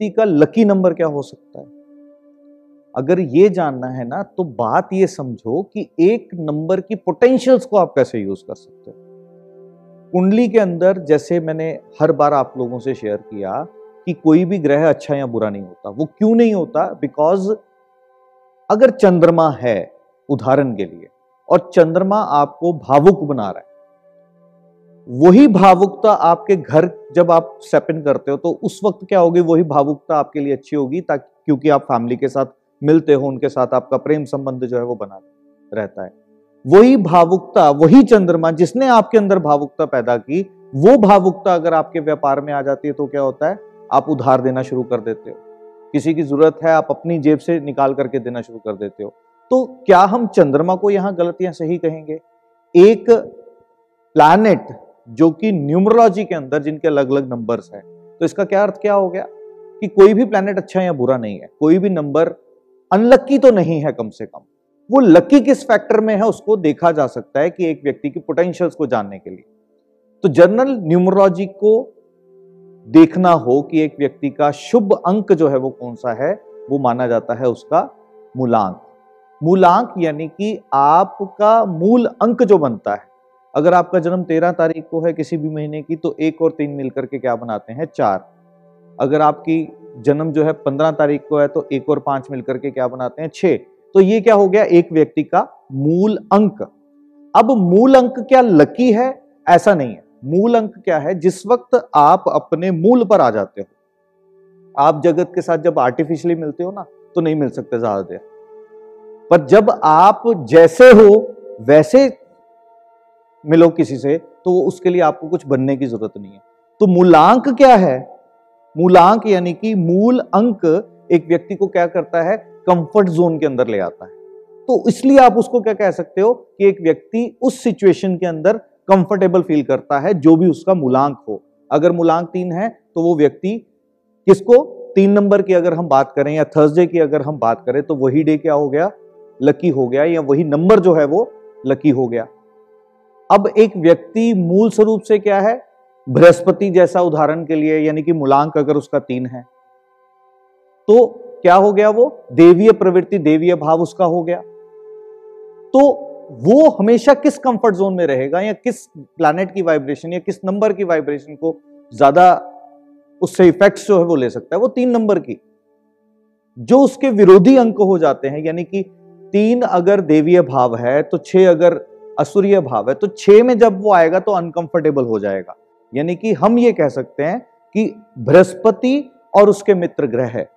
व्यक्ति का lucky number क्या हो सकता है? अगर ये जानना है ना तो बात ये समझो कि एक नंबर की पोटेंशियल्स को आप कैसे यूज़ कर सकते हो। कुंडली के अंदर जैसे मैंने हर बार आप लोगों से शेयर किया कि कोई भी ग्रह अच्छा या बुरा नहीं होता। वो क्यों नहीं होता? बिकॉज़ अगर चंद्रमा है उदाहरण के लिए, और चंद्रमा आपको भावुक बना रहा है वही भावुकता आपके घर जब आप स्टेप इन करते हो तो उस वक्त क्या होगी? वही भावुकता आपके लिए अच्छी होगी, ताकि, क्योंकि आप फैमिली के साथ मिलते हो, उनके साथ आपका प्रेम संबंध जो है वो बना रहता है। वही भावुकता, वही चंद्रमा जिसने आपके अंदर भावुकता पैदा की, वो भावुकता अगर आपके व्यापार में आ जाती है तो क्या होता है? आप उधार देना शुरू कर देते हो। किसी की ज़रूरत है, आप अपनी जेब से निकाल करके देना शुरू कर देते हो। तो क्या हम चंद्रमा को यहाँ गलत या सही कहेंगे? एक प्लैनेट जो कि न्यूमरोलॉजी के अंदर जिनके अलग अलग नंबर्स हैं। तो इसका क्या अर्थ क्या हो गया? कि कोई भी प्लैनेट अच्छा या बुरा नहीं है। कोई भी नंबर अनलक्की तो नहीं है कम से कम। वो लकी किस फैक्टर में है उसको देखा जा सकता है कि एक व्यक्ति की पोटेंशियल्स को जानने के लिए। तो जनरल न्यूमरोलॉजी को देखना हो कि एक व्यक्ति का शुभ अंक जो है वो कौन सा है, वो माना जाता है उसका मूलांक। मूलांक यानी कि आपका मूल अंक जो बनता है। अगर आपका जन्म तेरह तारीख को है किसी भी महीने की तो एक और तीन मिलकर के क्या बनाते हैं? चार। अगर आपकी जन्म जो है पंद्रह तारीख को है तो एक और पाँच मिलकर के क्या बनाते हैं? छह। तो ये क्या हो गया? एक व्यक्ति का मूल अंक। अब मूल अंक क्या लकी है? ऐसा नहीं है। मूल अंक क्या है? जिस वक्त आप अपने मूल पर आ जाते हो। आप जगत के साथ जब आर्टिफिशियली मिलते हो ना तो नहीं मिल सकते ज़्यादा देर। पर जब आप जैसे हो, वैसे मिलो किसी से तो वो उसके लिए आपको कुछ बनने की ज़रूरत नहीं है। तो मूलांक क्या है? मूलांक यानी कि मूल अंक एक व्यक्ति को क्या करता है? कंफर्ट जोन के अंदर ले आता है। तो इसलिए आप उसको क्या कह सकते हो कि एक व्यक्ति उस सिचुएशन के अंदर कंफर्टेबल फील करता है, जो भी उसका मूलांक हो। अगर मूलांक तीन है तो वो व्यक्ति किसको? तीन नंबर की अगर हम बात करें या थर्सडे की अगर हम बात करें तो वही डे क्या हो गया? लकी हो गया या वही नंबर जो है वो लकी हो गया। अब एक व्यक्ति मूल स्वरूप से क्या है? बृहस्पति जैसा उदाहरण के लिए, यानी कि मूलांक अगर उसका तीन है तो क्या हो गया वो? देवीय प्रवृत्ति, देवीय भाव उसका हो गया। तो वो हमेशा किस कंफर्ट जोन में रहेगा, या किस प्लैनेट की वाइब्रेशन या किस नंबर की वाइब्रेशन को ज़्यादा उससे इफेक्ट्स जो है वो ले सकता है? वो तीन नंबर की। जो उसके विरोधी अंक हो जाते हैं, यानी कि तीन अगर देवीय भाव है तो छह अगर असुरीय भाव है तो छह में जब वो आएगा तो अनकंफर्टेबल हो जाएगा। यानी कि हम ये कह सकते हैं कि बृहस्पति और उसके मित्र ग्रह है।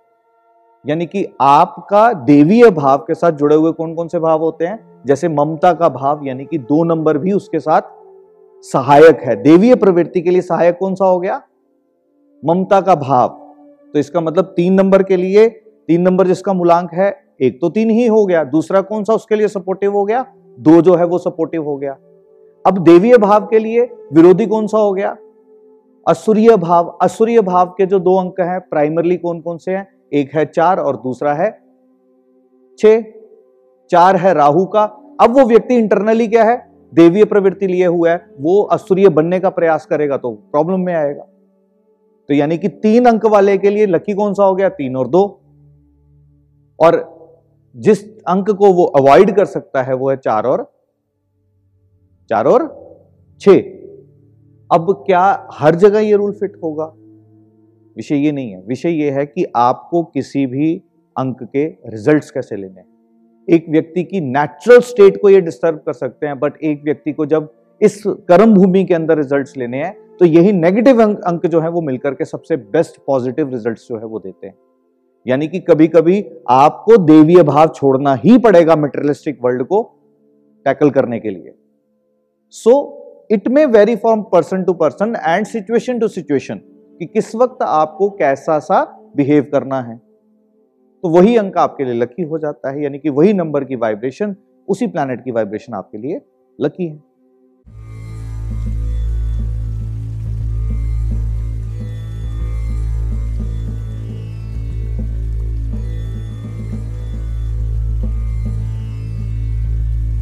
यानी कि आपका देवीय भाव के साथ जुड़े हुए कौन कौन से भाव होते हैं? जैसे ममता का भाव, यानी कि दो नंबर भी उसके साथ सहायक है। देवीय प्रवृत्ति के लिए सहायक कौन सा हो गया? ममता का भाव। तो इसका मतलब तीन नंबर के लिए, तीन नंबर जिसका मूलांक है, एक तो तीन ही हो गया, दूसरा कौन सा उसके लिए सपोर्टिव हो गया? दो जो है वो सपोर्टिव हो गया। अब देवीय भाव के लिए विरोधी कौन सा हो गया? असुरीय भाव। असुरीय भाव के जो दो अंक हैं प्राइमरली कौन कौन से हैं? एक है चार और दूसरा है छ चार है राहु का। अब वो व्यक्ति इंटरनली क्या है? देवीय प्रवृत्ति लिए हुआ है। वो असुरीय बनने का प्रयास करेगा तो प्रॉब्लम में आएगा। तो यानी कि तीन अंक वाले के लिए लकी कौन सा हो गया? तीन और दो। और जिस अंक को वो अवॉइड कर सकता है वो है चार और चार और छ अब क्या हर जगह ये रूल फिट होगा? विषय ये नहीं है। विषय ये है कि आपको किसी भी अंक के रिजल्ट्स कैसे लेने हैं। एक व्यक्ति की नेचुरल स्टेट को ये डिस्टर्ब कर सकते हैं बट एक व्यक्ति को जब इस कर्म भूमि के अंदर रिजल्ट्स लेने हैं तो यही नेगेटिव अंक, जो है वो मिलकर के सबसे बेस्ट पॉजिटिव रिजल्ट्स जो है वो देते हैं। यानी कि कभी कभी आपको देवीय भाव छोड़ना ही पड़ेगा मेटेरियलिस्टिक वर्ल्ड को टैकल करने के लिए। So it may vary from person to person and situation to situation कि किस वक्त आपको कैसा सा बिहेव करना है। तो वही अंक आपके लिए लकी हो जाता है, यानी कि वही नंबर की वाइब्रेशन उसी प्लैनेट की वाइब्रेशन आपके लिए लकी है।